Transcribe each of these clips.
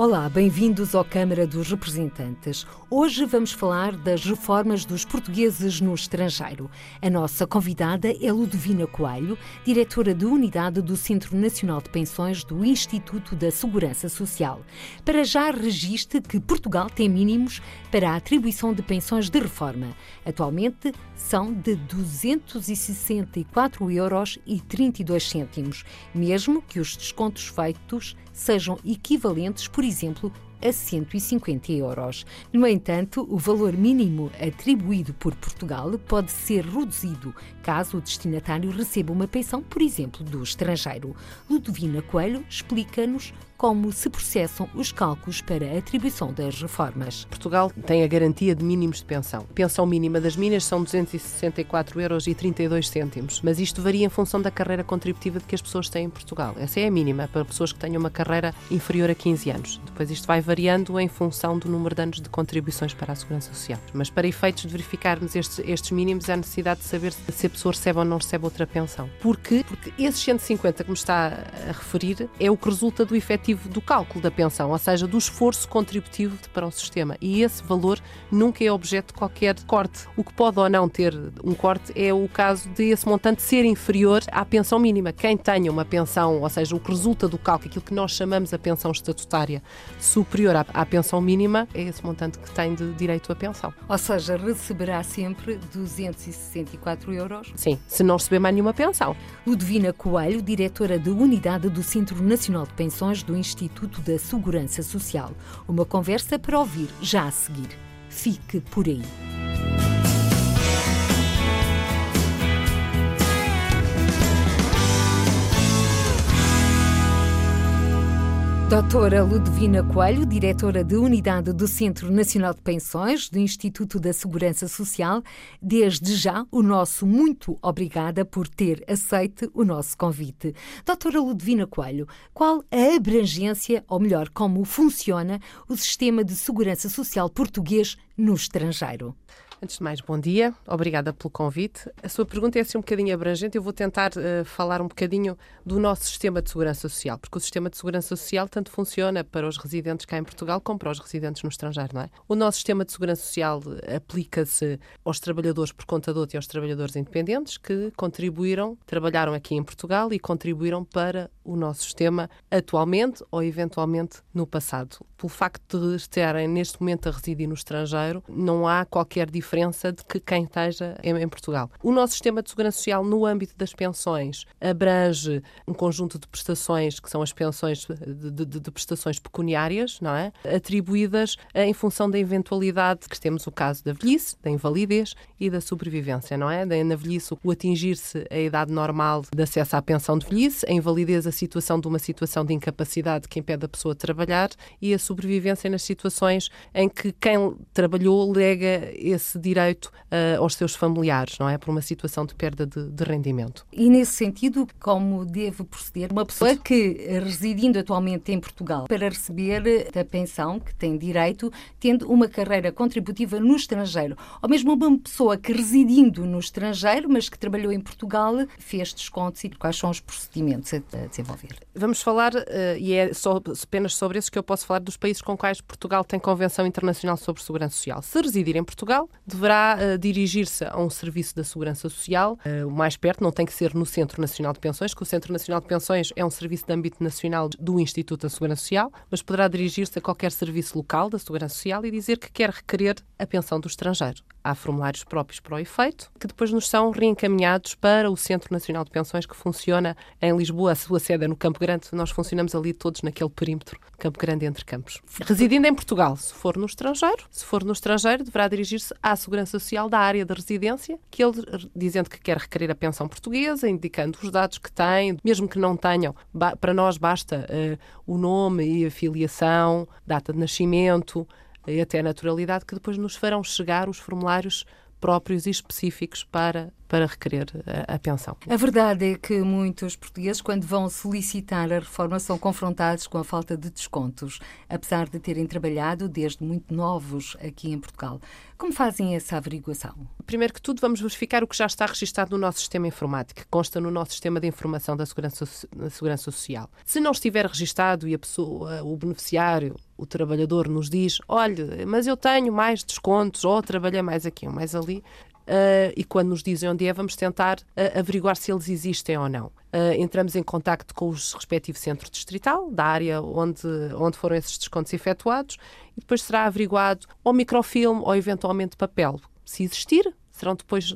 Olá, bem-vindos ao Câmara dos Representantes. Hoje vamos falar das reformas dos portugueses no estrangeiro. A nossa convidada é Ludovina Coelho, diretora de unidade do Centro Nacional de Pensões do Instituto da Segurança Social. Para já registre que Portugal tem mínimos para a atribuição de pensões de reforma. Atualmente são de 264 euros e 32 cêntimos, mesmo que os descontos feitos sejam equivalentes, por exemplo, a 150 euros. No entanto, o valor mínimo atribuído por Portugal pode ser reduzido caso o destinatário receba uma pensão, por exemplo, do estrangeiro. Ludovina Coelho explica-nos como se processam os cálculos para a atribuição das reformas. Portugal tem a garantia de mínimos de pensão. A pensão mínima das minas são 264 euros 32 cêntimos, mas isto varia em função da carreira contributiva de que as pessoas têm em Portugal. Essa é a mínima para pessoas que tenham uma carreira inferior a 15 anos. Depois isto vai variando em função do número de anos de contribuições para a Segurança Social. Mas para efeitos de verificarmos estes, estes mínimos, há necessidade de saber se a pessoa recebe ou não recebe outra pensão. Porquê? Porque esses 150 que me está a referir é o que resulta do efetivo do cálculo da pensão, ou seja, do esforço contributivo para o sistema. E esse valor nunca é objeto de qualquer corte. O que pode ou não ter um corte é o caso de esse montante ser inferior à pensão mínima. Quem tenha uma pensão, ou seja, o que resulta do cálculo, aquilo que nós chamamos a pensão estatutária, superior à, à pensão mínima, é esse montante que tem de direito à pensão. Ou seja, receberá sempre 264 euros? Sim, se não receber mais nenhuma pensão. Ludovina Coelho, diretora de Unidade do Centro Nacional de Pensões do Instituto da Segurança Social. Uma conversa para ouvir já a seguir. Fique por aí. Doutora Ludovina Coelho, diretora de Unidade do Centro Nacional de Pensões do Instituto da Segurança Social, desde já o nosso muito obrigada por ter aceite o nosso convite. Doutora Ludovina Coelho, qual a abrangência, ou melhor, como funciona o sistema de segurança social português no estrangeiro? Antes de mais, bom dia, obrigada pelo convite. A sua pergunta é assim um bocadinho abrangente, eu vou tentar uh, falar um bocadinho do nosso sistema de segurança social, porque o sistema de segurança social tanto funciona para os residentes cá em Portugal como para os residentes no estrangeiro, não é? O nosso sistema de segurança social aplica-se aos trabalhadores por conta de e aos trabalhadores independentes que contribuíram, trabalharam aqui em Portugal e contribuíram para o nosso sistema atualmente ou eventualmente no passado. Pelo facto de estarem neste momento a residir no estrangeiro, não há qualquer diferença de que quem esteja em, Portugal. O nosso sistema de segurança social, no âmbito das pensões, abrange um conjunto de prestações que são as pensões de, de, de prestações pecuniárias, não é? Atribuídas em função da eventualidade que temos o caso da velhice, da invalidez e da sobrevivência, não é? Na velhice, o atingir-se a idade normal de acesso à pensão de velhice, a invalidez, a situação de uma situação de incapacidade que impede a pessoa de trabalhar e a sobrevivência nas situações em que quem trabalhou lega esse direito uh, aos seus familiares, não é? Por uma situação de perda de, de, rendimento. E nesse sentido, como deve proceder uma pessoa que, residindo atualmente em Portugal, para receber a pensão que tem direito, tendo uma carreira contributiva no estrangeiro, ou mesmo uma pessoa que, residindo no estrangeiro, mas que trabalhou em Portugal, fez descontos e quais são os procedimentos a desenvolver? Vamos falar, uh, e é só, apenas sobre isso que eu posso falar, dos países com quais Portugal tem Convenção Internacional sobre Segurança Social. Se residir em Portugal, deverá uh, dirigir-se a um serviço da Segurança Social, uh, o mais perto, não tem que ser no Centro Nacional de Pensões, que o Centro Nacional de Pensões é um serviço de âmbito nacional do Instituto da Segurança Social, mas poderá dirigir-se a qualquer serviço local da Segurança Social e dizer que quer requerer a pensão do estrangeiro. Há formulários próprios para o efeito, que depois nos são reencaminhados para o Centro Nacional de Pensões, que funciona em Lisboa, a sua sede é no Campo Grande. Nós funcionamos ali todos naquele perímetro, Campo Grande entre campos. Residindo em Portugal, se for no estrangeiro, se for no estrangeiro, deverá dirigir-se à Segurança Social da área de residência, que ele, dizendo que quer requerer a pensão portuguesa, indicando os dados que tem, mesmo que não tenham, para nós basta uh, o nome e a filiação, data de nascimento, e até a naturalidade, que depois nos farão chegar os formulários próprios e específicos para para requerer a, a, pensão. A verdade é que muitos portugueses, quando vão solicitar a reforma, são confrontados com a falta de descontos, apesar de terem trabalhado desde muito novos aqui em Portugal. Como fazem essa averiguação? Primeiro que tudo, vamos verificar o que já está registado no nosso sistema informático, que consta no nosso sistema de informação da Segurança, da Segurança Social. Se não estiver registado e a pessoa, o beneficiário, o trabalhador nos diz, olha, mas eu tenho mais descontos, ou trabalhei mais aqui ou mais ali, Uh, e quando nos dizem onde é, vamos tentar uh, averiguar se eles existem ou não. Uh, entramos em contacto com os respectivos centros distrital, da área onde, onde foram esses descontos efetuados, e depois será averiguado ou microfilme ou eventualmente papel. Se existir, serão depois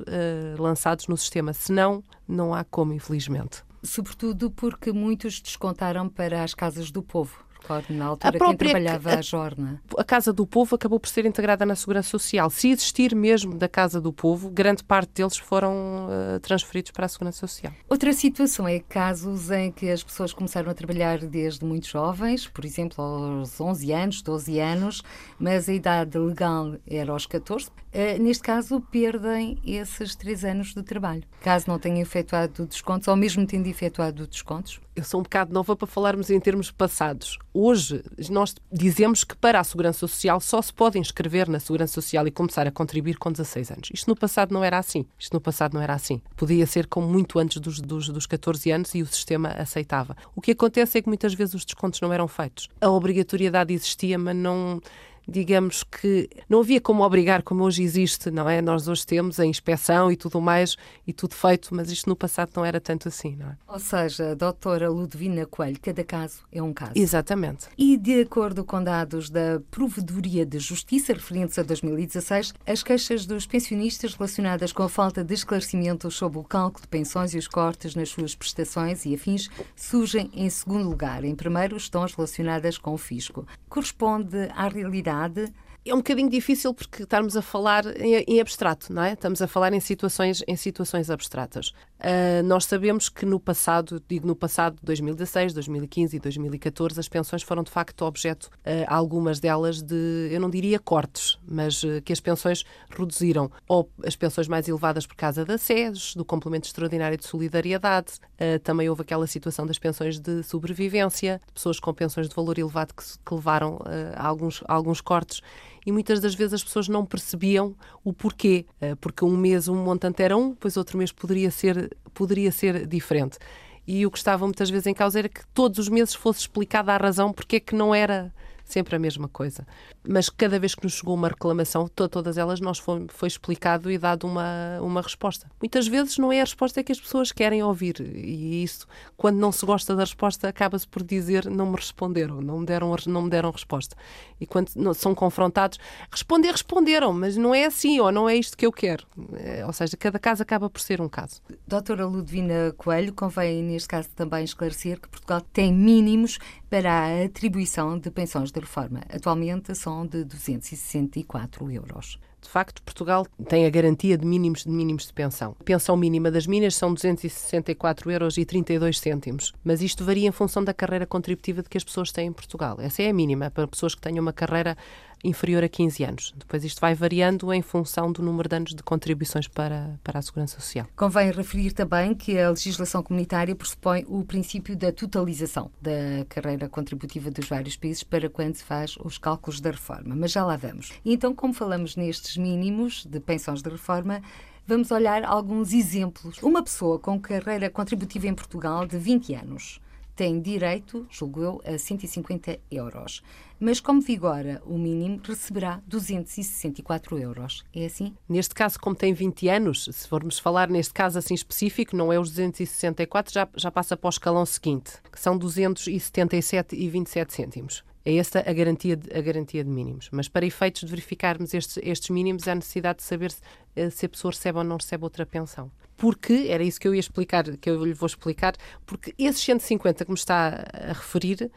lançados no sistema. Se não, não há como, infelizmente. Sobretudo porque muitos descontaram para as casas do povo Recordo, na altura, a própria, quem trabalhava a, a Jorna. A Casa do Povo acabou por ser integrada na Segurança Social. Se existir mesmo da Casa do Povo, grande parte deles foram uh, transferidos para a Segurança Social. Outra situação é casos em que as pessoas começaram a trabalhar desde muito jovens, por exemplo, aos 11 anos, 12 anos, mas a idade legal era aos 14. Eh, neste caso, perdem esses 3 anos de trabalho, caso não tenham efetuado descontos ou mesmo tendo efetuado descontos eu sou um bocado nova para falarmos em termos passados. Hoje, nós dizemos que para a Segurança Social só se pode inscrever na Segurança Social e começar a contribuir com 16 anos. Isto no passado não era assim. Isto no passado não era assim. Podia ser como muito antes dos, dos, dos 14 anos e o sistema aceitava. O que acontece é que muitas vezes os descontos não eram feitos. A obrigatoriedade existia, mas não digamos que não havia como obrigar, como hoje existe, não é? Nós hoje temos a inspeção e tudo mais, e tudo feito, mas isto no passado não era tanto assim, não é? Ou seja, doutora Ludovina Coelho, cada caso é um caso. Exatamente. E de acordo com dados da Provedoria de Justiça referentes a 2016, as queixas dos pensionistas relacionadas com a falta de esclarecimentos sobre o cálculo de pensões e os cortes nas suas prestações e afins surgem em segundo lugar. Em primeiro estão as relacionadas com o fisco. Corresponde à realidade realidade é um bocadinho difícil porque estamos a falar em, em, abstrato, não é? Estamos a falar em situações, em situações abstratas. Uh, nós sabemos que no passado, digo no passado, 2016, 2015 e 2014, as pensões foram de facto objeto, uh, algumas delas, de, eu não diria cortes, mas uh, que as pensões reduziram. Ou as pensões mais elevadas por causa da SES, do complemento extraordinário de solidariedade, também houve aquela situação das pensões de sobrevivência, de pessoas com pensões de valor elevado que, que levaram a alguns, a alguns cortes e muitas das vezes as pessoas não percebiam o porquê, eh, porque um mês um montante era um, depois outro mês poderia ser, poderia ser diferente. E o que estava muitas vezes em causa era que todos os meses fosse explicada a razão porque é que não era sempre a mesma coisa. Mas cada vez que nos chegou uma reclamação, to todas elas nós foi, foi, explicado e dado uma, uma resposta. Muitas vezes não é a resposta que as pessoas querem ouvir e isso, quando não se gosta da resposta, acaba-se por dizer não me responderam, não me deram, não me deram resposta. E quando são confrontados, responder, responderam, mas não é assim ou não é isto que eu quero. É, ou seja, cada caso acaba por ser um caso. Doutora Ludvina Coelho, convém neste caso também esclarecer que Portugal tem mínimos para a atribuição de pensões de reforma. Atualmente são de 264 euros. De facto, Portugal tem a garantia de mínimos de mínimos de pensão. A pensão mínima das minas são 264 euros e 32 cêntimos, mas isto varia em função da carreira contributiva de que as pessoas têm em Portugal. Essa é a mínima para pessoas que tenham uma carreira inferior a 15 anos. Depois isto vai variando em função do número de anos de contribuições para, para a Segurança Social. Convém referir também que a legislação comunitária pressupõe o princípio da totalização da carreira contributiva dos vários países para quando se faz os cálculos da reforma. Mas já lá vamos. Então, como falamos nestes mínimos de pensões de reforma, vamos olhar alguns exemplos. Uma pessoa com carreira contributiva em Portugal de 20 anos tem direito, julgo eu, a 150 euros. Mas como vigora o mínimo, receberá 264 euros. É assim? Neste caso, como tem 20 anos, se formos falar neste caso assim específico, não é os 264, já, já passa para o escalão seguinte, que são 277,27 cêntimos. É esta a garantia, de, a garantia de mínimos. Mas para efeitos de verificarmos estes, estes mínimos, há necessidade de saber se, eh, se a pessoa recebe ou não recebe outra pensão porque, era isso que eu ia explicar, que eu lhe vou explicar, porque esses 150 que me está a referir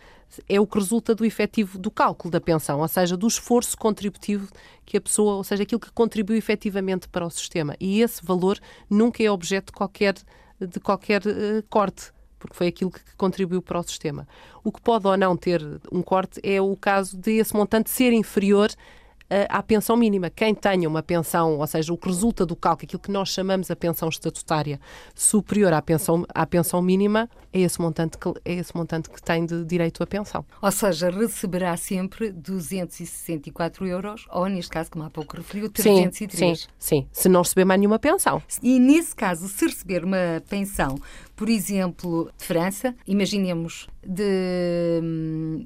é o que resulta do efetivo do cálculo da pensão, ou seja, do esforço contributivo que a pessoa, ou seja, aquilo que contribuiu efetivamente para o sistema. E esse valor nunca é objeto de qualquer, de qualquer uh, corte porque foi aquilo que contribuiu para o sistema. O que pode ou não ter um corte é o caso de esse montante ser inferior à pensão mínima. Quem tenha uma pensão, ou seja, o que resulta do cálculo, aquilo que nós chamamos a pensão estatutária, superior à pensão, à pensão mínima, é esse montante que, é esse montante que tem de direito à pensão. Ou seja, receberá sempre 264 euros, ou neste caso, como há pouco referiu, 303. Sim, sim, sim, se não receber mais nenhuma pensão. E nesse caso, se receber uma pensão, por exemplo, de França, imaginemos de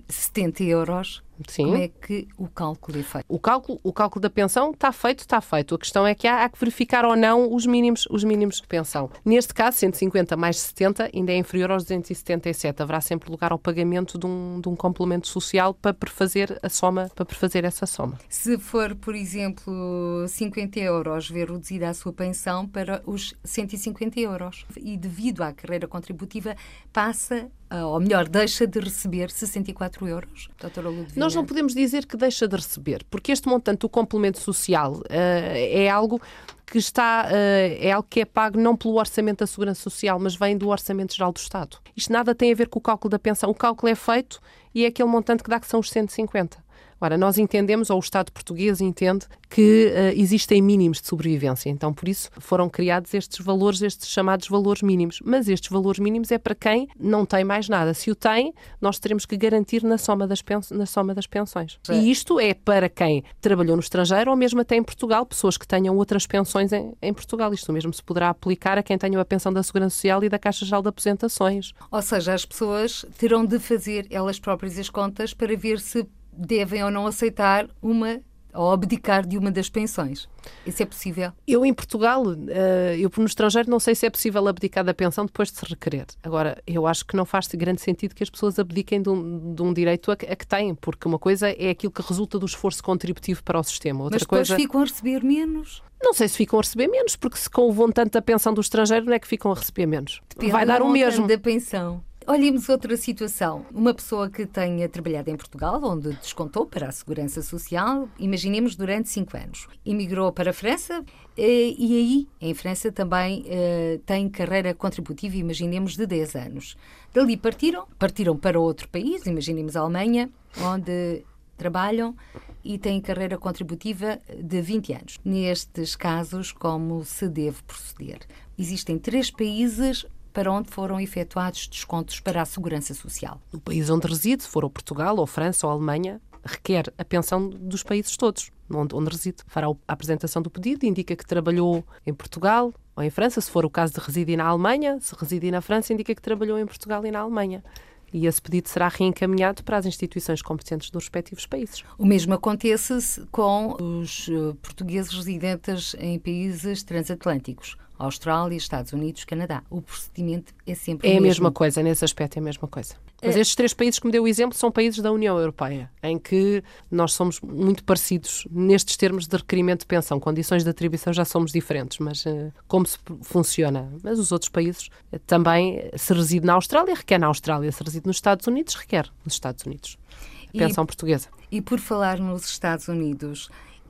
70 hum, euros, Sim. Como é que o cálculo é feito? O cálculo, o cálculo da pensão está feito, está feito. A questão é que há, há, que verificar ou não os mínimos, os mínimos de pensão. Neste caso, 150 mais 70 ainda é inferior aos 277. Haverá sempre lugar ao pagamento de um, de um complemento social para prefazer a soma, para prefazer essa soma. Se for, por exemplo, 50 euros, ver reduzida a sua pensão para os 150 euros. E devido à carreira contributiva, passa ou melhor, deixa de receber 64 euros, doutora? Nós não podemos dizer que deixa de receber, porque este montante do complemento social uh, é algo que está uh, é algo que é pago não pelo orçamento da segurança social, mas vem do orçamento geral do Estado. Isto nada tem a ver com o cálculo da pensão. O cálculo é feito e é aquele montante que dá que são os 150. Ora, nós entendemos, ou o Estado português entende, que uh, existem mínimos de sobrevivência. Então, por isso, foram criados estes valores, estes chamados valores mínimos. Mas estes valores mínimos é para quem não tem mais nada. Se o tem, nós teremos que garantir na soma das, na soma das pensões. É. E isto é para quem trabalhou no estrangeiro ou mesmo até em Portugal, pessoas que tenham outras pensões em, em Portugal. Isto mesmo se poderá aplicar a quem tenha a pensão da Segurança Social e da Caixa Geral de Aposentações. Ou seja, as pessoas terão de fazer elas próprias as contas para ver se devem ou não aceitar uma ou abdicar de uma das pensões. Isso é possível? Eu, em Portugal, eh, eu no estrangeiro, não sei se é possível abdicar da pensão depois de se requerer. Agora, eu acho que não faz grande sentido que as pessoas abdiquem de um, de um direito a, a, que têm, porque uma coisa é aquilo que resulta do esforço contributivo para o sistema. Outra Mas depois coisa... ficam a receber menos? Não sei se ficam a receber menos, porque se com o montante da pensão do estrangeiro, não é que ficam a receber menos. Depende Vai dar o mesmo. da pensão. Olhemos outra situação. Uma pessoa que tenha trabalhado em Portugal, onde descontou para a Segurança Social, imaginemos durante cinco anos. Imigrou para a França eh, e aí, em França, também eh, tem carreira contributiva, imaginemos, de 10 anos. Dali partiram, partiram para outro país, imaginemos a Alemanha, onde trabalham e têm carreira contributiva de 20 anos. Nestes casos, como se deve proceder? Existem três países para onde foram efetuados descontos para a segurança social. O país onde reside, se for ou Portugal, ou França, ou Alemanha, requer a pensão dos países todos, onde, onde reside. Fará a apresentação do pedido, indica que trabalhou em Portugal ou em França, se for o caso de residir na Alemanha, se residir na França, indica que trabalhou em Portugal e na Alemanha e esse pedido será reencaminhado para as instituições competentes dos respectivos países. O mesmo acontece com os eh, portugueses residentes em países transatlânticos. Austrália, Estados Unidos, Canadá. O procedimento é sempre é o mesmo. É a mesma coisa, nesse aspecto é a mesma coisa. Mas é. estes três países que me deu o exemplo são países da União Europeia, em que nós somos muito parecidos nestes termos de requerimento de pensão. Condições de atribuição já somos diferentes, mas uh, como se funciona? Mas os outros países uh, também, se reside na Austrália, requer na Austrália. Se reside nos Estados Unidos, requer nos Estados Unidos. Pensão e, portuguesa. E por falar nos Estados Unidos,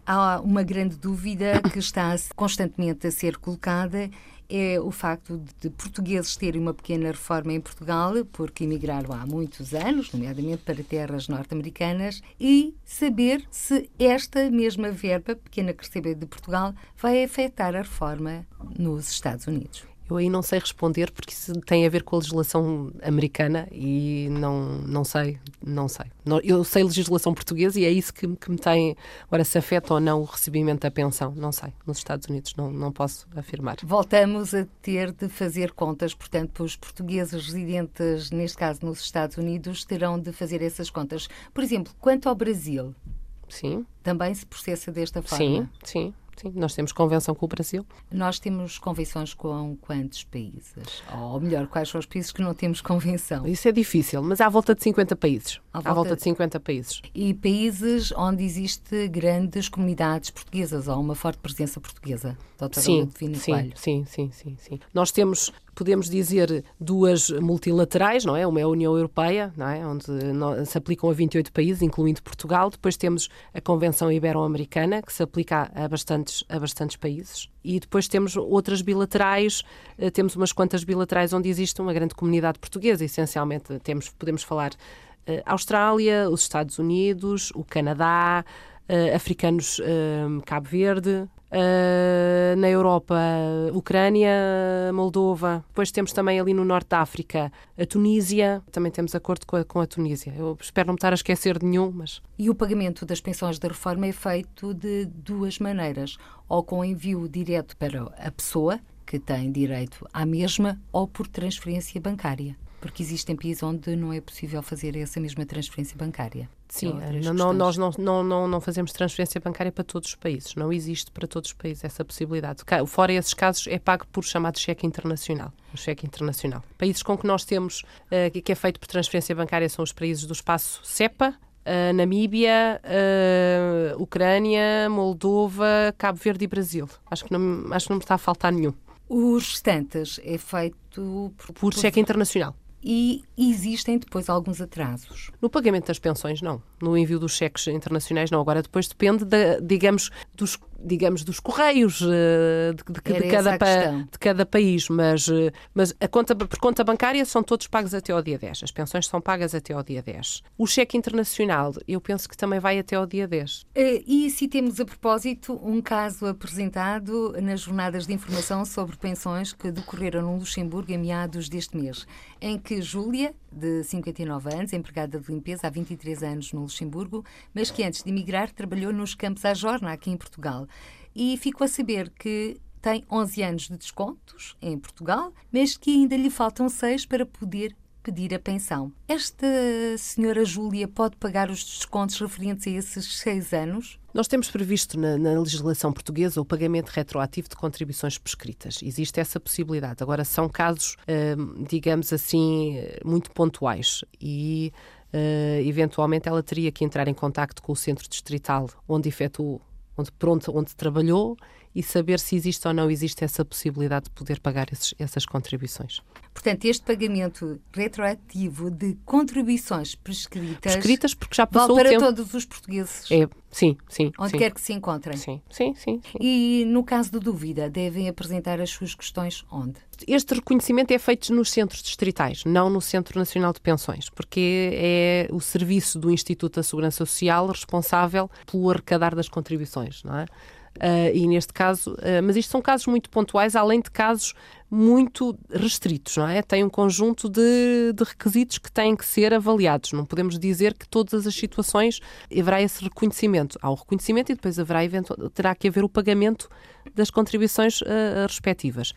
há uma grande dúvida que está constantemente a ser colocada é o facto de portugueses terem uma pequena reforma em Portugal, porque emigraram há muitos anos, nomeadamente para terras norte-americanas, e saber se esta mesma verba pequena que recebe de Portugal vai afetar a reforma nos Estados Unidos. Eu aí não sei responder porque isso tem a ver com a legislação americana e não, não sei, não sei. Eu sei legislação portuguesa e é isso que, que me tem. Agora, se afeta ou não o recebimento da pensão, não sei. Nos Estados Unidos não, não posso afirmar. Voltamos a ter de fazer contas, portanto, os portugueses residentes, neste caso nos Estados Unidos, terão de fazer essas contas. Por exemplo, quanto ao Brasil, Sim. Também se processa desta forma? Sim, sim. Sim, nós temos convenção com o Brasil. Nós temos convenções com quantos países? Ou melhor, quais são os países que não temos convenção? Isso é difícil, mas há volta de 50 países. À volta, à volta de 50 países. E países onde existe grandes comunidades portuguesas ou uma forte presença portuguesa? Doutora sim, sim, sim, sim, sim, sim. Nós temos podemos dizer, duas multilaterais, não é? Uma é a União Europeia, não é? onde se aplicam a 28 países, incluindo Portugal. Depois temos a Convenção Ibero-Americana, que se aplica a bastantes, a bastantes países. E depois temos outras bilaterais, eh, temos umas quantas bilaterais onde existe uma grande comunidade portuguesa, essencialmente. Temos, podemos falar a eh, Austrália, os Estados Unidos, o Canadá, uh, africanos Cabo Verde, Uh, na Europa, Ucrânia, Moldova. Depois temos também ali no norte da África a Tunísia. Também temos acordo com a, com a Tunísia. Eu espero não me estar a esquecer de nenhum, mas. E o pagamento das pensões da reforma é feito de duas maneiras: ou com envio direto para a pessoa, que tem direito à mesma, ou por transferência bancária porque existem países onde não é possível fazer essa mesma transferência bancária. Sim, não, não, nós não, não, não, fazemos transferência bancária para todos os países. Não existe para todos os países essa possibilidade. Fora esses casos, é pago por chamado cheque internacional. O cheque internacional. Países com que nós temos, uh, que é feito por transferência bancária, são os países do espaço CEPA, Uh, Namíbia, uh, Ucrânia, Moldova, Cabo Verde e Brasil. Acho que, não, acho que não me está a faltar nenhum. Os restantes é feito por, por cheque internacional e existem depois alguns atrasos. No pagamento das pensões, não. No envio dos cheques internacionais, não. Agora, depois depende, de, digamos, dos digamos, dos correios uh, de, de, de, cada de, cada país, mas, uh, mas a conta, por conta bancária são todos pagos até ao dia 10. As pensões são pagas até ao dia 10. O cheque internacional, eu penso que também vai até ao dia 10. Uh, eh, e se temos a propósito um caso apresentado nas jornadas de informação sobre pensões que decorreram no Luxemburgo em meados deste mês, em que Júlia, de 59 anos, empregada de limpeza há 23 anos no Luxemburgo, mas que antes de emigrar trabalhou nos campos à Jorna, aqui em Portugal. E ficou a saber que tem 11 anos de descontos em Portugal, mas que ainda lhe faltam seis para poder pedir a pensão. Esta senhora Júlia pode pagar os descontos referentes a esses seis anos? Nós temos previsto na, na, legislação portuguesa o pagamento retroativo de contribuições prescritas. Existe essa possibilidade. Agora, são casos, hum, digamos assim, muito pontuais e. Uh, eventualmente ela teria que entrar em contacto com o centro distrital onde efetuou onde, pronto, onde trabalhou e saber se existe ou não existe essa possibilidade de poder pagar esses, essas contribuições. Portanto, este pagamento retroativo de contribuições prescritas, prescritas porque já passou vale para tempo. todos os portugueses. É, sim, sim. Onde sim. quer que se encontrem. Sim, sim, sim, sim. E no caso de dúvida, devem apresentar as suas questões onde? Este reconhecimento é feito nos centros distritais, não no Centro Nacional de Pensões, porque é o serviço do Instituto da Segurança Social responsável pelo arrecadar das contribuições, não é? Uh, e neste caso, uh, mas isto são casos muito pontuais, além de casos muito restritos, não é? Tem um conjunto de, de, requisitos que têm que ser avaliados. Não podemos dizer que todas as situações haverá esse reconhecimento. Há o reconhecimento e depois haverá terá que haver o pagamento das contribuições uh, respectivas.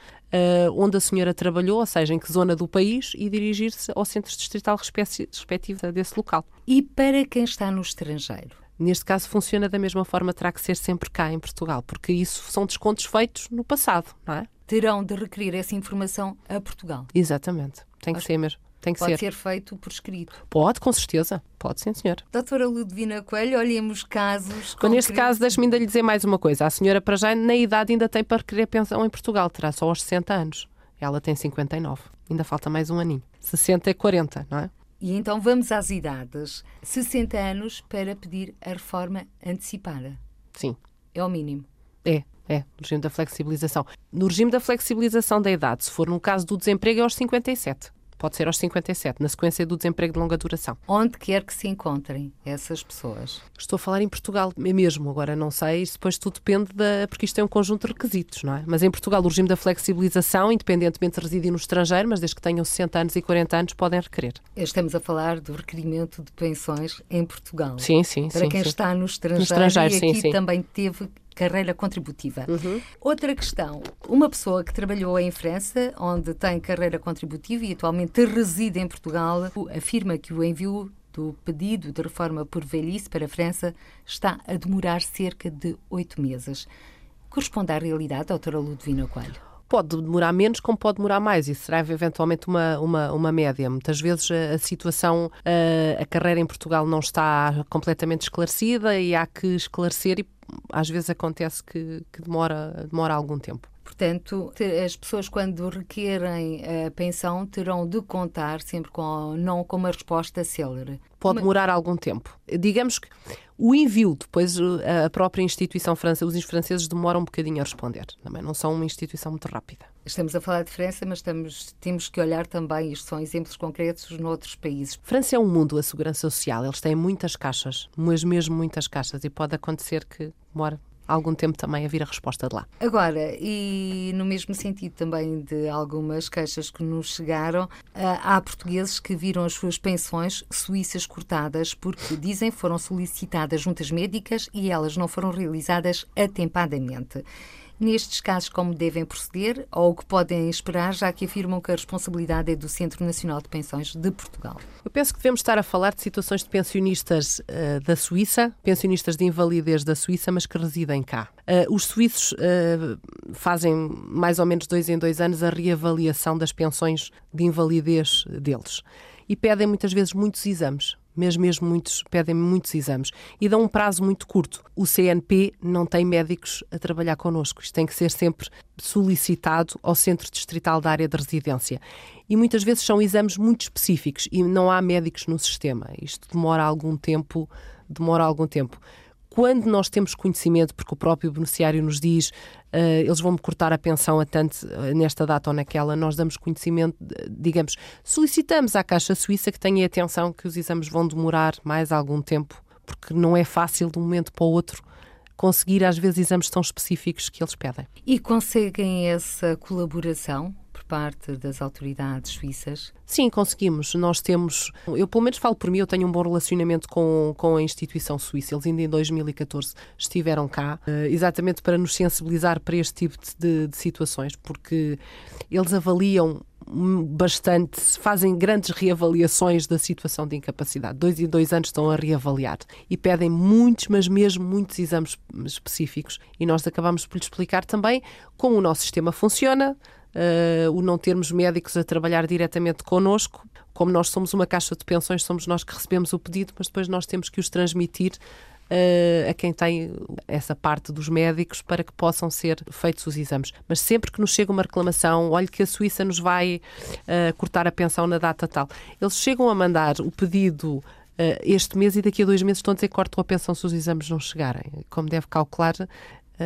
onde a senhora trabalhou, ou seja, em que zona do país, e dirigir-se ao centro distrital respectivo desse local. E para quem está no estrangeiro? Neste caso, funciona da mesma forma, terá que ser sempre cá em Portugal, porque isso são descontos feitos no passado, não é? Terão de requerer essa informação a Portugal. Exatamente, tem que Acho ser mesmo. Tem que Pode ser. ser feito por escrito. Pode, com certeza. Pode, sim, senhor. Doutora Ludovina Coelho, olhemos casos. Então, neste caso, deixe-me ainda lhe dizer mais uma coisa. A senhora, para já, na idade, ainda tem para requerer pensão em Portugal. Terá só aos 60 anos. Ela tem 59. Ainda falta mais um aninho. 60 e 40, não é? E então vamos às idades. 60 anos para pedir a reforma antecipada. Sim. É o mínimo. É, é, no regime da flexibilização. No regime da flexibilização da idade, se for no caso do desemprego, é aos 57 pode ser aos 57, na sequência do desemprego de longa duração. Onde quer que se encontrem essas pessoas? Estou a falar em Portugal mesmo, agora não sei, depois tudo depende da. porque isto é um conjunto de requisitos, não é? Mas em Portugal o regime da flexibilização, independentemente de residir no estrangeiro, mas desde que tenham 60 anos e 40 anos, podem requerer. Estamos a falar do requerimento de pensões em Portugal. Sim, sim, Para sim. quem sim. está no estrangeiro, no estrangeiro e aqui sim, sim. também teve carreira contributiva. Uhum. Outra questão: uma pessoa que trabalhou em França, onde tem carreira contributiva e atualmente reside em Portugal, afirma que o envio do pedido de reforma por velhice para a França está a demorar cerca de oito meses. Corresponde à realidade, doutora Ludovina Coelho? Pode demorar menos, como pode demorar mais. Isso será eventualmente uma, uma, uma média. Muitas vezes a, a situação, a, a, carreira em Portugal não está completamente esclarecida e há que esclarecer e às vezes acontece que, que demora, demora algum tempo. Portanto, as pessoas, quando requerem a pensão, terão de contar sempre com, não com uma resposta célere. Pode demorar algum tempo. Digamos que o envio, depois a própria instituição francesa, os franceses demoram um bocadinho a responder. Também não são uma instituição muito rápida. Estamos a falar de França, mas estamos, temos que olhar também, isto são exemplos concretos, noutros países. França é um mundo, a segurança social. Eles têm muitas caixas, mas mesmo muitas caixas, e pode acontecer que demore algum tempo também a vir a resposta de lá. Agora, e no mesmo sentido também de algumas queixas que nos chegaram, ah, há portugueses que viram as suas pensões suíças cortadas porque, dizem, foram solicitadas juntas médicas e elas não foram realizadas atempadamente nestes casos como devem proceder ou o que podem esperar, já que afirmam que a responsabilidade é do Centro Nacional de Pensões de Portugal. Eu penso que devemos estar a falar de situações de pensionistas uh, da Suíça, pensionistas de invalidez da Suíça, mas que residem cá. Uh, os suíços uh, fazem mais ou menos dois em dois anos a reavaliação das pensões de invalidez deles e pedem muitas vezes muitos exames mas mesmo muitos pedem muitos exames e dão um prazo muito curto. O CNP não tem médicos a trabalhar connosco. Isto tem que ser sempre solicitado ao Centro Distrital da Área de Residência. E muitas vezes são exames muito específicos e não há médicos no sistema. Isto demora algum tempo, demora algum tempo quando nós temos conhecimento, porque o próprio beneficiário nos diz uh, eles vão-me cortar a pensão a tanto uh, nesta data ou naquela, nós damos conhecimento, digamos, solicitamos à Caixa Suíça que tenha atenção que os exames vão demorar mais algum tempo, porque não é fácil de um momento para o outro conseguir às vezes exames tão específicos que eles pedem. E conseguem essa colaboração? Parte das autoridades suíças? Sim, conseguimos. Nós temos, eu pelo menos falo por mim, eu tenho um bom relacionamento com, com a instituição suíça. Eles ainda em 2014 estiveram cá, eh, exatamente para nos sensibilizar para este tipo de, de situações, porque eles avaliam bastante, fazem grandes reavaliações da situação de incapacidade. Dois e dois anos estão a reavaliar e pedem muitos, mas mesmo muitos exames específicos. E nós acabamos por lhes explicar também como o nosso sistema funciona, uh, o não termos médicos a trabalhar diretamente connosco. Como nós somos uma caixa de pensões, somos nós que recebemos o pedido, mas depois nós temos que os transmitir uh, a quem tem essa parte dos médicos para que possam ser feitos os exames. Mas sempre que nos chega uma reclamação, olhe que a Suíça nos vai uh, cortar a pensão na data tal, eles chegam a mandar o pedido este mês e daqui a dois meses estão a dizer que cortam a pensão se os exames não chegarem. Como deve calcular,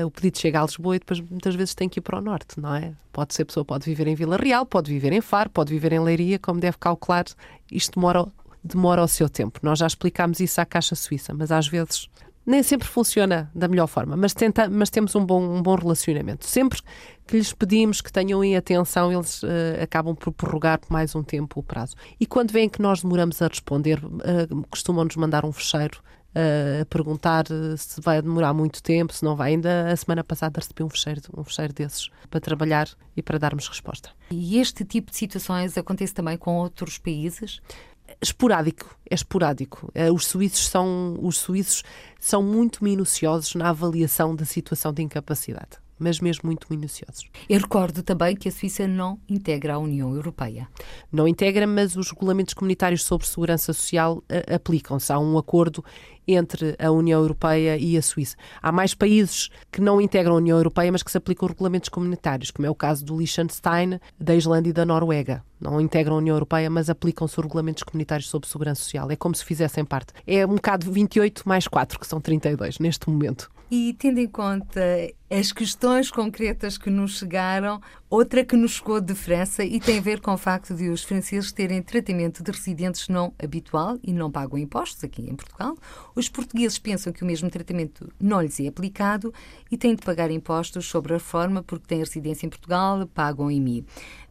o pedido chega a Lisboa e depois muitas vezes tem que ir para o norte, não é? Pode ser, pessoa pode viver em Vila Real, pode viver em Faro, pode viver em Leiria, como deve calcular, isto demora, demora o seu tempo. Nós já explicámos isso à Caixa Suíça, mas às vezes nem sempre funciona da melhor forma, mas, tenta, mas temos um bom, um bom relacionamento. Sempre que lhes pedimos que tenham em atenção, eles uh, acabam por prorrogar por mais um tempo o prazo. E quando veem que nós demoramos a responder, uh, costumam-nos mandar um fecheiro a perguntar se vai demorar muito tempo, se não vai. Ainda a semana passada recebi um fecheiro, um fecheiro desses para trabalhar e para darmos resposta. E este tipo de situações acontece também com outros países? esporádico, é esporádico. Eh, os suíços são os suíços são muito minuciosos na avaliação da situação de incapacidade mas mesmo muito minuciosos. Eu recordo também que a Suíça não integra a União Europeia. Não integra, mas os regulamentos comunitários sobre segurança social uh, aplicam-se. Há um acordo entre a União Europeia e a Suíça. Há mais países que não integram a União Europeia, mas que se aplicam regulamentos comunitários, como é o caso do Liechtenstein, da Islândia e da Noruega. Não integram a União Europeia, mas aplicam-se regulamentos comunitários sobre segurança social. É como se fizessem parte. É um bocado 28 mais 4, que são 32 neste momento. E tendo em conta as questões concretas que nos chegaram, outra que nos chegou de França e tem a ver com o facto de os franceses terem tratamento de residentes não habitual e não pagam impostos aqui em Portugal. Os portugueses pensam que o mesmo tratamento não lhes é aplicado e têm de pagar impostos sobre a reforma porque têm residência em Portugal, pagam mim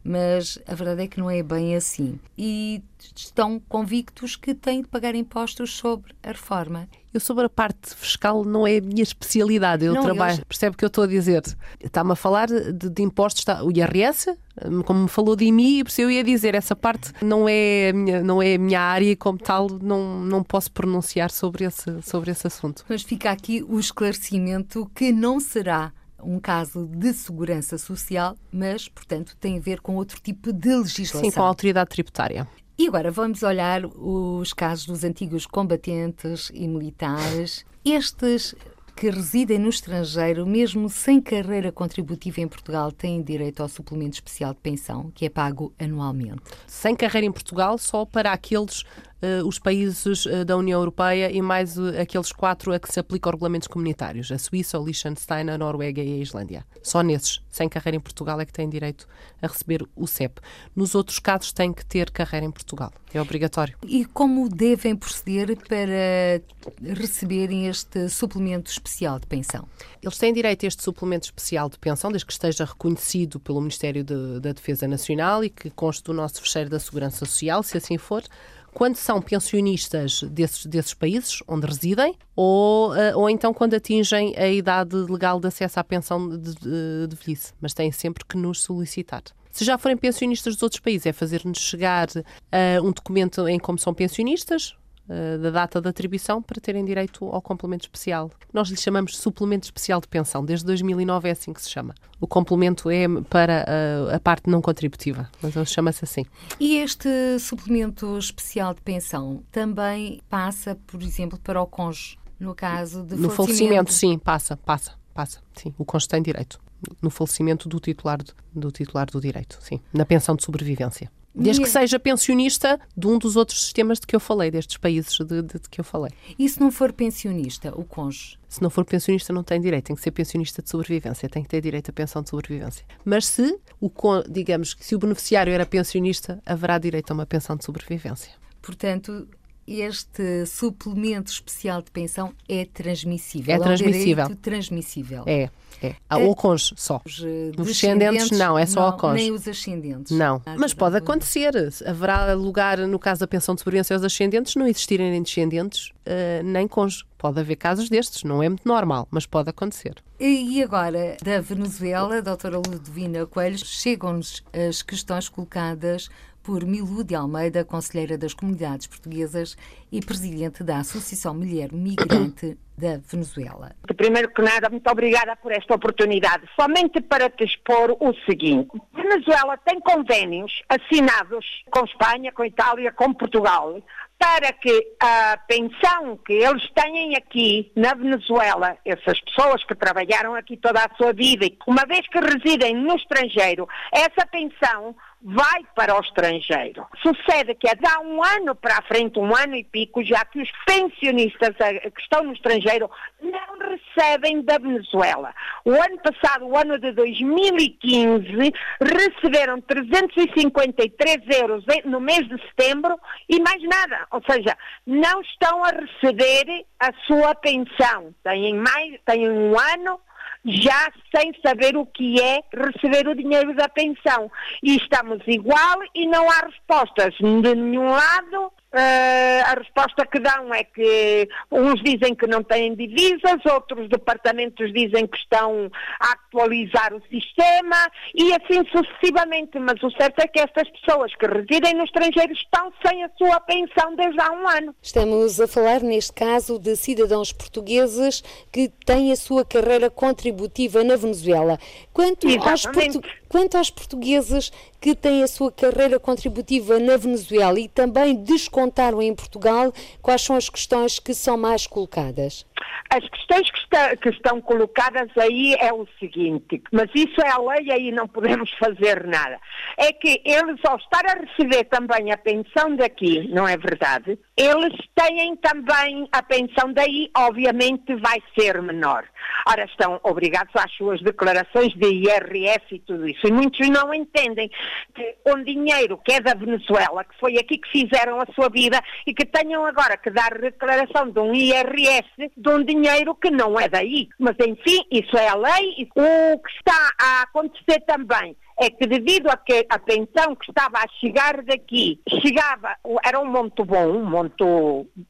mas a verdade é que não é bem assim. E estão convictos que têm de pagar impostos sobre a reforma. Eu sobre a parte fiscal não é a minha especialidade. Eu não, trabalho, eles... percebe o que eu estou a dizer? Está-me a falar de, de impostos, está, o IRS, como me falou de IMI, eu ia dizer, essa parte não é a minha, não é minha área e como tal não, não posso pronunciar sobre esse, sobre esse assunto. Mas fica aqui o esclarecimento que não será um caso de segurança social, mas, portanto, tem a ver com outro tipo de legislação. Sim, com a autoridade tributária. E agora vamos olhar os casos dos antigos combatentes e militares. Estes que residem no estrangeiro, mesmo sem carreira contributiva em Portugal, têm direito ao suplemento especial de pensão, que é pago anualmente. Sem carreira em Portugal, só para aqueles os países uh, da União Europeia e mais uh, aqueles quatro a que se aplicam regulamentos comunitários: a Suíça, o Liechtenstein, a Noruega e a Islândia. Só nesses, sem carreira em Portugal, é que têm direito a receber o CEP. Nos outros casos, têm que ter carreira em Portugal. É obrigatório. E como devem proceder para receberem este suplemento especial de pensão? Eles têm direito a este suplemento especial de pensão, desde que esteja reconhecido pelo Ministério de, da Defesa Nacional e que conste do nosso fecheiro da Segurança Social, se assim for quando são pensionistas desses, desses países onde residem ou, uh, ou então quando atingem a idade legal de acesso à pensão de, de, de velhice. Mas têm sempre que nos solicitar. Se já forem pensionistas dos outros países, é fazer-nos chegar uh, um documento em como são pensionistas, uh, da data da atribuição, para terem direito ao complemento especial. Nós lhe chamamos suplemento especial de pensão. Desde 2009 é assim que se chama. O complemento é para uh, a parte não contributiva, mas chama-se assim. E este suplemento especial de pensão também passa, por exemplo, para o cônjuge, no caso de No falecimento, sim, passa, passa, passa. Sim, o cônjuge tem direito no falecimento do titular do titular do direito, sim, na pensão de sobrevivência. Desde que seja pensionista de um dos outros sistemas de que eu falei, destes países de, de, de, que eu falei. E se não for pensionista, o cônjuge? Se não for pensionista, não tem direito. Tem que ser pensionista de sobrevivência. Tem que ter direito à pensão de sobrevivência. Mas se, o, digamos, se o beneficiário era pensionista, haverá direito a uma pensão de sobrevivência. Portanto, este suplemento especial de pensão é transmissível. É transmissível. É um transmissível. É. É. Ah, o cônjuge só. Os eh, descendentes, não, é só não, o cônjuge. Nem os ascendentes. Não. Mas pode acontecer. Haverá lugar, no caso da pensão de sobrevivência aos ascendentes, não existirem nem descendentes, uh, nem cônjuge. Pode haver casos destes, não é muito normal, mas pode acontecer. E agora, da Venezuela, a doutora Ludovina Coelho, chegam-nos as questões colocadas por Milu de Almeida, conselheira das comunidades portuguesas e presidente da Associação Mulher Migrante da Venezuela. Primeiro que nada, muito obrigada por esta oportunidade. Somente para te expor o seguinte: a Venezuela tem convênios assinados com Espanha, com Itália, com Portugal, para que a pensão que eles têm aqui na Venezuela, essas pessoas que trabalharam aqui toda a sua vida, uma vez que residem no estrangeiro, essa pensão vai para o estrangeiro. Sucede que há um ano para a frente, um ano e pico, já que os pensionistas que estão no estrangeiro não recebem da Venezuela. O ano passado, o ano de 2015, receberam 353 euros no mês de setembro e mais nada. Ou seja, não estão a receber a sua pensão. Têm, mais, têm um ano já sem saber o que é receber o dinheiro da pensão. E estamos igual e não há respostas de nenhum lado Uh, a resposta que dão é que uns dizem que não têm divisas, outros departamentos dizem que estão a atualizar o sistema e assim sucessivamente. Mas o certo é que estas pessoas que residem no estrangeiro estão sem a sua pensão desde há um ano. Estamos a falar, neste caso, de cidadãos portugueses que têm a sua carreira contributiva na Venezuela. Quanto aos, portu... Quanto aos portugueses que têm a sua carreira contributiva na Venezuela e também descontaram em Portugal, quais são as questões que são mais colocadas? As questões que, está, que, estão colocadas aí é o seguinte, mas isso é a lei aí não podemos fazer nada. É que eles, ao estar a receber também a pensão daqui, não é verdade? Eles têm também a pensão daí, obviamente vai ser menor. Ora, estão obrigados às suas declarações de IRS e tudo isso. E muitos não entendem que um dinheiro que é da Venezuela, que foi aqui que fizeram a sua vida e que tenham agora que dar declaração de um IRS de um dinheiro que não é daí. Mas, enfim, isso é a lei. O que está a acontecer também é que devido a que a pensão que estava a chegar daqui chegava, era um monte bom, um monte,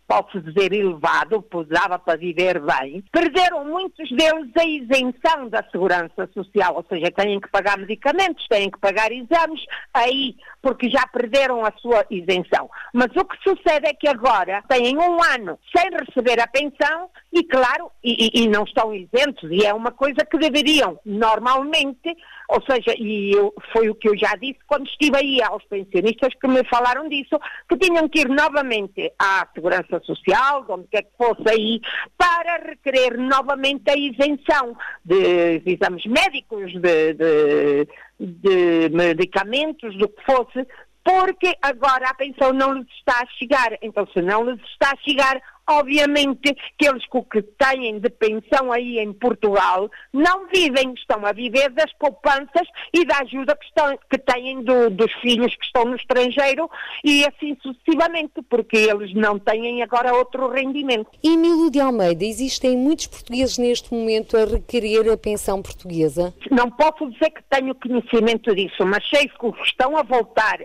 posso dizer, elevado, dava para viver bem, perderam muitos deles a isenção da segurança social, ou seja, têm que pagar medicamentos, têm que pagar exames, aí, porque já perderam a sua isenção. Mas o que sucede é que agora têm um ano sem receber a pensão e, claro, e, e não estão isentos, e é uma coisa que deveriam, normalmente, ou seja, e eu, foi o que eu já disse quando estive aí aos pensionistas que me falaram disso, que tinham que ir novamente à Segurança Social, onde quer que fosse aí, para requerer novamente a isenção de, exames médicos, de, de, de medicamentos, do que fosse, porque agora a pensão não lhes está a chegar. Então, se não lhes está a chegar, Obviamente que eles com o que têm de pensão aí em Portugal não vivem, estão a viver das poupanças e da ajuda que, estão, que têm do, dos filhos que estão no estrangeiro e assim sucessivamente, porque eles não têm agora outro rendimento. E Milo de Almeida, existem muitos portugueses neste momento a requerer a pensão portuguesa? Não posso dizer que tenho conhecimento disso, mas sei que estão a voltar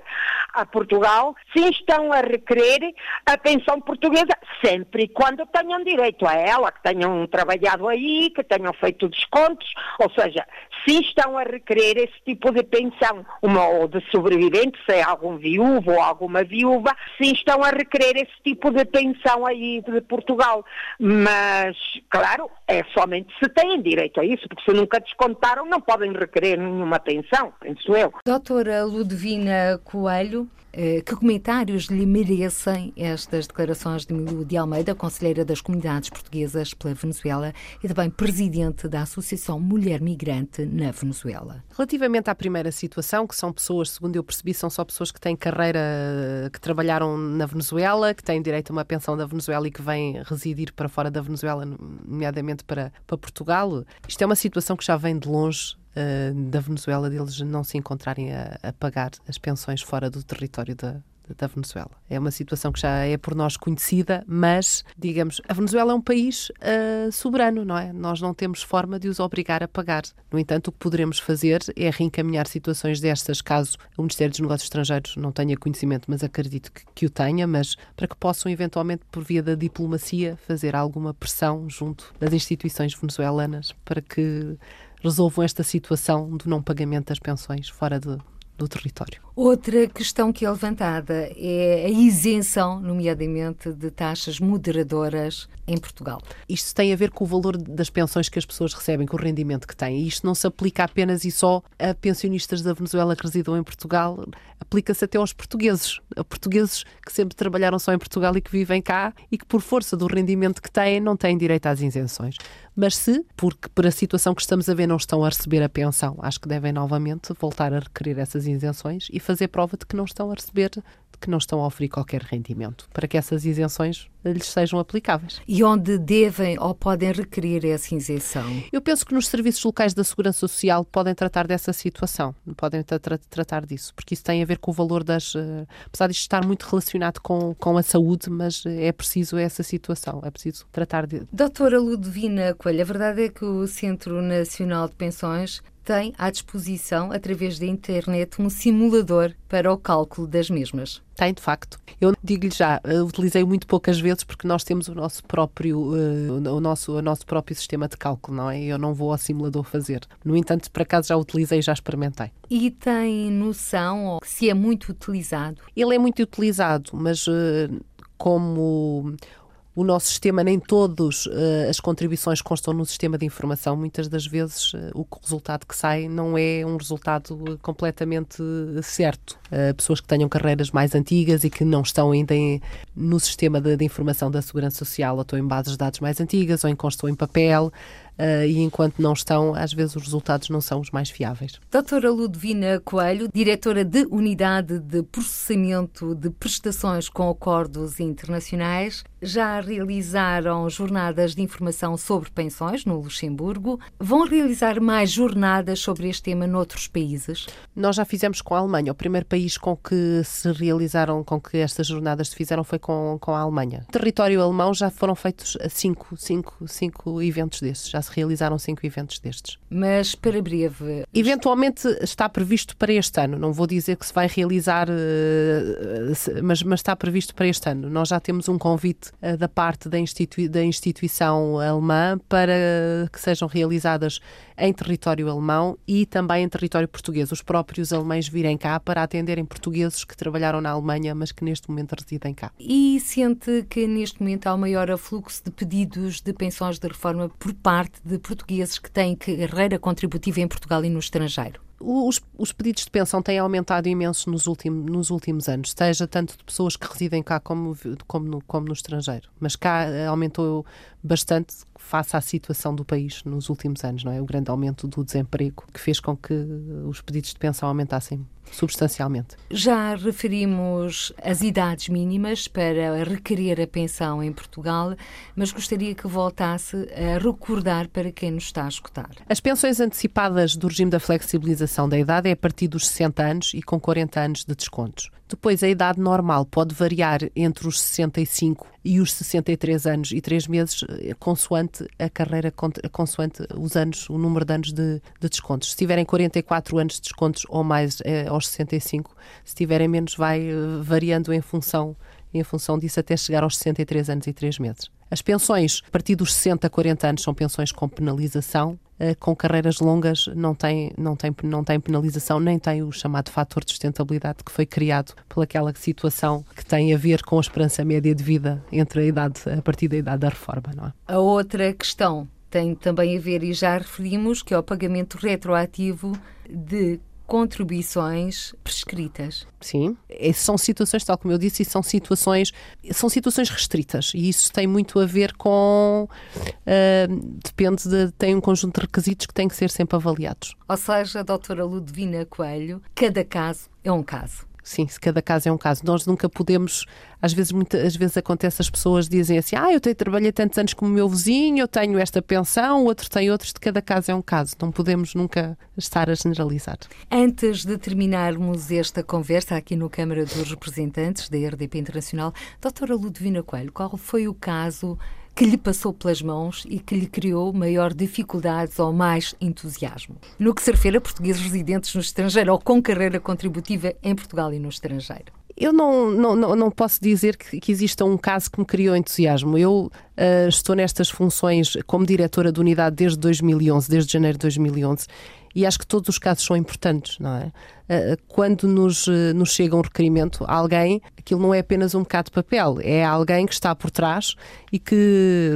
a Portugal, sim estão a requerer a pensão portuguesa sempre sempre e quando tenham direito a ela, que tenham trabalhado aí, que tenham feito descontos, ou seja, se estão a requerer esse tipo de pensão, uma ou de sobrevivente, se é algum viúvo ou alguma viúva, se estão a requerer esse tipo de pensão aí de Portugal. Mas, claro, é somente se têm direito a isso, porque se nunca descontaram, não podem requerer nenhuma pensão, penso eu. Doutora Ludovina Coelho, eh, que comentários lhe merecem estas declarações de Milu de Almeida, conselheira das comunidades portuguesas pela Venezuela e também presidente da Associação Mulher Migrante na Venezuela? Relativamente à primeira situação, que são pessoas, segundo eu percebi, são só pessoas que têm carreira, que trabalharam na Venezuela, que têm direito a uma pensão da Venezuela e que vêm residir para fora da Venezuela, nomeadamente para, para Portugal. Isto é uma situação que já vem de longe uh, da Venezuela deles não se encontrarem a, a, pagar as pensões fora do território da, da Venezuela. É uma situação que já é por nós conhecida, mas, digamos, a Venezuela é um país uh, soberano, não é? Nós não temos forma de os obrigar a pagar. No entanto, o que poderemos fazer é reencaminhar situações destas, caso o Ministério dos Negócios Estrangeiros não tenha conhecimento, mas acredito que, que o tenha, mas para que possam, eventualmente, por via da diplomacia, fazer alguma pressão junto das instituições venezuelanas para que resolvam esta situação do não pagamento das pensões fora de, do território. Outra questão que é levantada é a isenção, nomeadamente, de taxas moderadoras em Portugal. Isto tem a ver com o valor das pensões que as pessoas recebem, com o rendimento que têm. Isto não se aplica apenas e só a pensionistas da Venezuela que residam em Portugal, aplica-se até aos portugueses. A portugueses que sempre trabalharam só em Portugal e que vivem cá e que, por força do rendimento que têm, não têm direito às isenções. Mas se, porque por a situação que estamos a ver, não estão a receber a pensão, acho que devem novamente voltar a requerer essas isenções e fazer prova de que não estão a receber, de que não estão a oferir qualquer rendimento, para que essas isenções lhes sejam aplicáveis. E onde devem ou podem requerer essa isenção? Eu penso que nos serviços locais da Segurança Social podem tratar dessa situação, podem tra tra tratar disso, porque isso tem a ver com o valor das. Uh, apesar de estar muito relacionado com, com a saúde, mas é preciso essa situação, é preciso tratar de. Doutora Ludovina Coelho, a verdade é que o Centro Nacional de Pensões tem à disposição, através da internet, um simulador para o cálculo das mesmas. Tem, de facto. Eu digo-lhe já, utilizei muito poucas vezes porque nós temos o nosso próprio, uh, o, nosso, o nosso próprio sistema de cálculo, não é? Eu não vou ao simulador fazer. No entanto, por acaso já utilizei e já experimentei. E tem noção se é muito utilizado? Ele é muito utilizado, mas uh, como o nosso sistema, nem todas uh, as contribuições constam no sistema de informação. Muitas das vezes uh, o resultado que sai não é um resultado completamente certo. Pessoas que tenham carreiras mais antigas e que não estão ainda em, no sistema de, de, informação da Segurança Social, ou estão em bases de dados mais antigas, ou em constam em papel, uh, e enquanto não estão, às vezes os resultados não são os mais fiáveis. Doutora Ludovina Coelho, diretora de Unidade de Processamento de Prestações com Acordos Internacionais, já realizaram jornadas de informação sobre pensões no Luxemburgo. Vão realizar mais jornadas sobre este tema noutros países? Nós já fizemos com a Alemanha. O primeiro país com que se realizaram, com que estas jornadas se fizeram foi com, com a Alemanha. No território alemão já foram feitos cinco, cinco, cinco eventos desses. Já se realizaram cinco eventos destes. Mas para breve. Eventualmente está previsto para este ano. Não vou dizer que se vai realizar, eh, mas, mas está previsto para este ano. Nós já temos um convite eh, da parte da, institui da instituição alemã para que sejam realizadas em território alemão e também em território português. Os próprios alemães virem cá para atenderem portugueses que trabalharam na Alemanha, mas que neste momento residem cá. E sente que neste momento há o maior afluxo de pedidos de pensões de reforma por parte de portugueses que têm carreira contributiva em Portugal e no estrangeiro? Os, os, pedidos de pensão têm aumentado imenso nos, ultim, nos últimos anos, seja tanto de pessoas que residem cá como, como, no, como no estrangeiro. Mas cá eh, aumentou bastante, face à situação do país nos últimos anos, não é? O grande aumento do desemprego que fez com que os pedidos de pensão aumentassem substancialmente. Já referimos as idades mínimas para requerer a pensão em Portugal, mas gostaria que voltasse a recordar para quem nos está a escutar. As pensões antecipadas do regime da flexibilização da idade é a partir dos 60 anos e com 40 anos de descontos. Depois, a idade normal pode variar entre os 65 e os 63 anos e 3 meses, eh, consoante a carreira, consoante os anos, o número de anos de, de descontos. Se tiverem 44 anos de descontos ou mais é, aos 65, se tiverem menos, vai eh, variando em função, em função disso até chegar aos 63 anos e 3 meses. As pensões a partir dos 60 a 40 anos são pensões com penalização eh, com carreiras longas não tem, não, tem, não tem penalização, nem tem o chamado fator de sustentabilidade que foi criado pelaquela situação que tem a ver com a esperança média de vida entre a idade, a partir da idade da reforma. Não é? A outra questão tem também a ver, e já referimos, que é o pagamento retroativo de contribuições prescritas. Sim, são situações, tal como eu disse, são situações, são situações restritas e isso tem muito a ver com. Uh, depende de. tem um conjunto de requisitos que têm que ser sempre avaliados. Ou seja, a doutora Ludovina Coelho, cada caso é um caso. Sim, se cada caso é um caso. Nós nunca podemos, às vezes, muitas vezes acontece, as pessoas dizem assim: ah, eu tenho, trabalhei tantos anos como o meu vizinho, eu tenho esta pensão, outro tem outros, de cada caso é um caso. Não podemos nunca estar a generalizar. Antes de terminarmos esta conversa aqui no Câmara dos Representantes da RDP Internacional, doutora Ludovina Coelho, qual foi o caso que lhe passou pelas mãos e que lhe criou maior dificuldades ou mais entusiasmo. No que se refere a portugueses residentes no estrangeiro ou com carreira contributiva em Portugal e no estrangeiro. Eu não, não, não posso dizer que, que exista um caso que me criou entusiasmo. Eu uh, estou nestas funções como diretora de unidade desde 2011, desde janeiro de 2011, e acho que todos os casos são importantes, não é? Eh, quando nos, eh, nos chega um requerimento, alguém, aquilo não é apenas um bocado de papel, é alguém que está por trás e que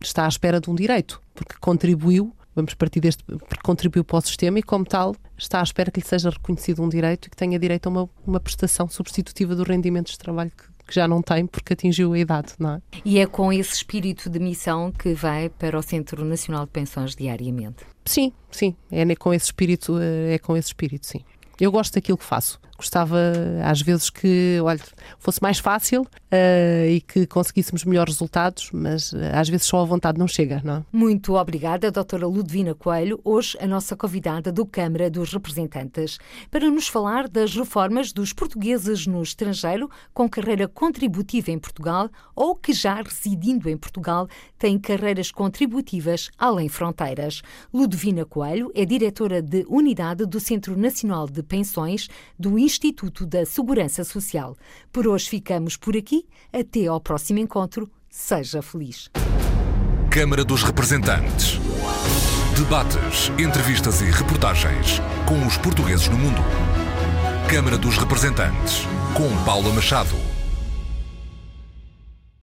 está à espera de um direito, porque contribuiu vamos partir deste, porque contribuiu para o sistema e, como tal, está à espera que lhe seja reconhecido um direito e que tenha direito a uma, uma prestação substitutiva do rendimento de trabalho que, que já não tem porque atingiu a idade, não é? E é com esse espírito de missão que vai para o Centro Nacional de Pensões diariamente? Sim, sim, é com esse espírito, eh, é com esse espírito, sim. Eu gosto daquilo que faço gostava às vezes que olha, fosse mais fácil uh, e que conseguíssemos melhores resultados, mas uh, às vezes só a vontade não chega, não é? Muito obrigada, doutora Ludovina Coelho, hoje a nossa convidada do Câmara dos Representantes, para nos falar das reformas dos portugueses no estrangeiro com carreira contributiva em Portugal ou que já residindo em Portugal têm carreiras contributivas além fronteiras. Ludovina Coelho é diretora de unidade do Centro Nacional de Pensões do Instituto da Segurança Social. Por hoje ficamos por aqui. Até ao próximo encontro. Seja feliz. Câmara dos Representantes. Debates, entrevistas e reportagens com os portugueses no mundo. Câmara dos Representantes, com Paula Machado.